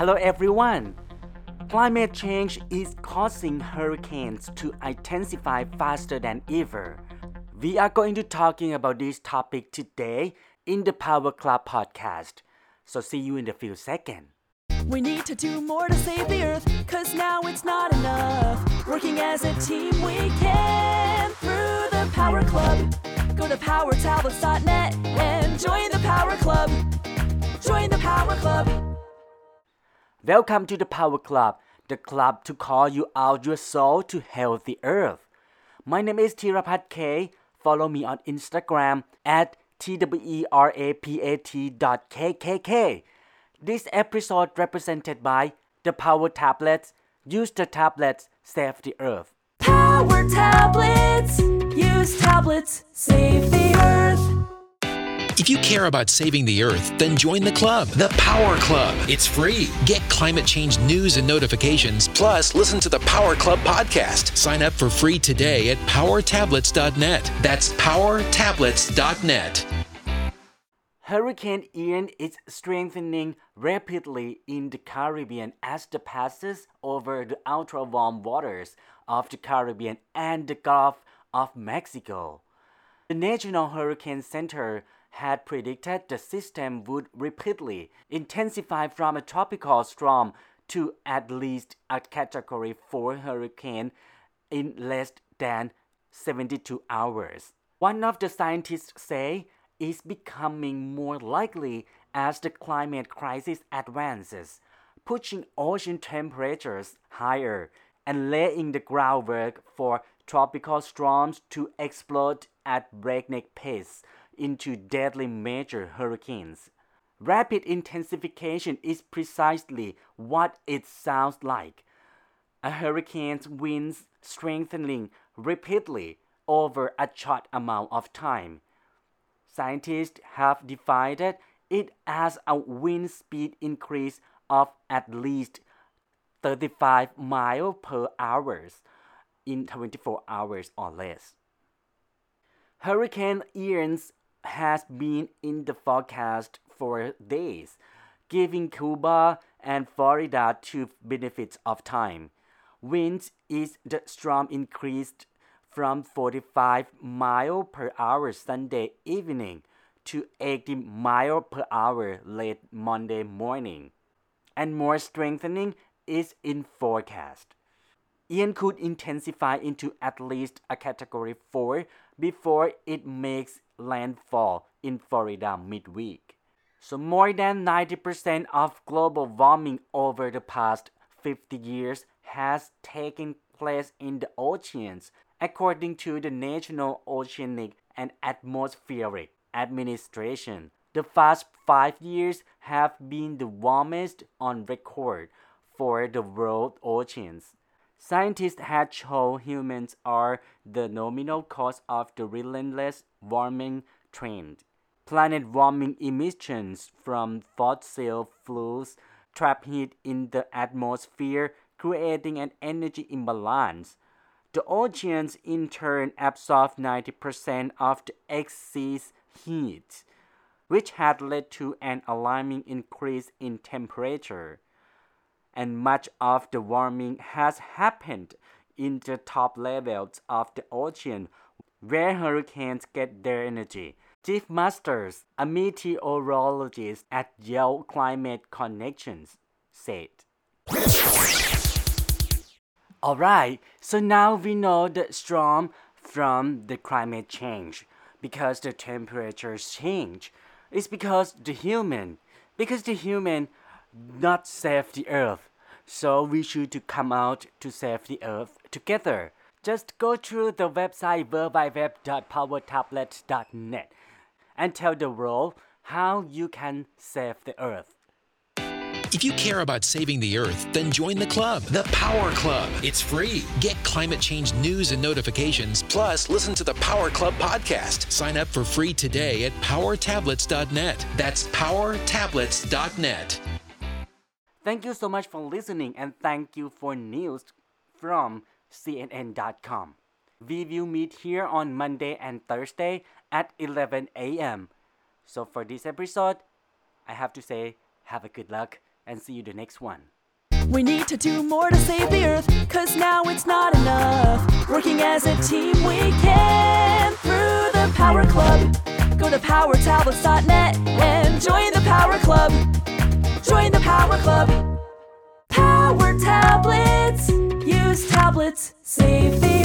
Hello everyone. Climate change is causing hurricanes to intensify faster than ever. We are going to talking about this topic today in the Power Club podcast. So see you in a few seconds. We need to do more to save the earth, cause now it's not enough. Working as a team, we can through the Power Club. Go to powertablets.net and join the Power Club. Join the Power Club. Welcome to the Power Club, the club to call you out your soul to heal the earth. My name is Tirapat K. Follow me on Instagram at twerapat.kkk. This episode represented by the Power Tablets. Use the tablets, save the earth. Power tablets. Use tablets. Save the earth. If you care about saving the earth, then join the club, the Power Club. It's free. Get climate change news and notifications, plus listen to the Power Club podcast. Sign up for free today at powertablets.net. That's powertablets.net. Hurricane Ian is strengthening rapidly in the Caribbean as it passes over the ultra warm waters of the Caribbean and the Gulf of Mexico. The National Hurricane Center had predicted the system would rapidly intensify from a tropical storm to at least a Category 4 hurricane in less than 72 hours. One of the scientists say is becoming more likely as the climate crisis advances, pushing ocean temperatures higher and laying the groundwork for tropical storms to explode at breakneck pace into deadly major hurricanes. Rapid intensification is precisely what it sounds like. A hurricane's winds strengthening rapidly over a short amount of time. Scientists have divided it as a wind speed increase of at least 35 miles per hour in 24 hours or less. Hurricane Ian's has been in the forecast for days, giving Cuba and Florida two benefits of time. Winds is the storm increased from 45 mile per hour Sunday evening to 80 mile per hour late Monday morning, and more strengthening is in forecast. Ian could intensify into at least a category 4 before it makes landfall in Florida midweek. So more than 90% of global warming over the past 50 years has taken place in the oceans, according to the National Oceanic and Atmospheric Administration. The past five years have been the warmest on record for the world oceans. Scientists had shown humans are the nominal cause of the relentless warming trend. Planet warming emissions from fossil fuels trap heat in the atmosphere, creating an energy imbalance. The oceans in turn absorb 90% of the excess heat, which had led to an alarming increase in temperature and much of the warming has happened in the top levels of the ocean where hurricanes get their energy. Jeff Masters, a meteorologist at Yale Climate Connections, said. Alright, so now we know the storm from the climate change because the temperatures change. It's because the human, because the human not save the earth. So we should to come out to save the earth together. Just go through the website www.powertablets.net and tell the world how you can save the earth. If you care about saving the earth, then join the club, the Power Club. It's free. Get climate change news and notifications, plus listen to the Power Club podcast. Sign up for free today at powertablets.net. That's powertablets.net. Thank you so much for listening and thank you for news from CNN.com. We will meet here on Monday and Thursday at 11 a.m. So for this episode, I have to say, have a good luck and see you the next one. We need to do more to save the earth, cause now it's not enough. Working as a team, we can through the Power Club. Go to powertablets.net and join the Power Club. Club. Power tablets, use tablets, save the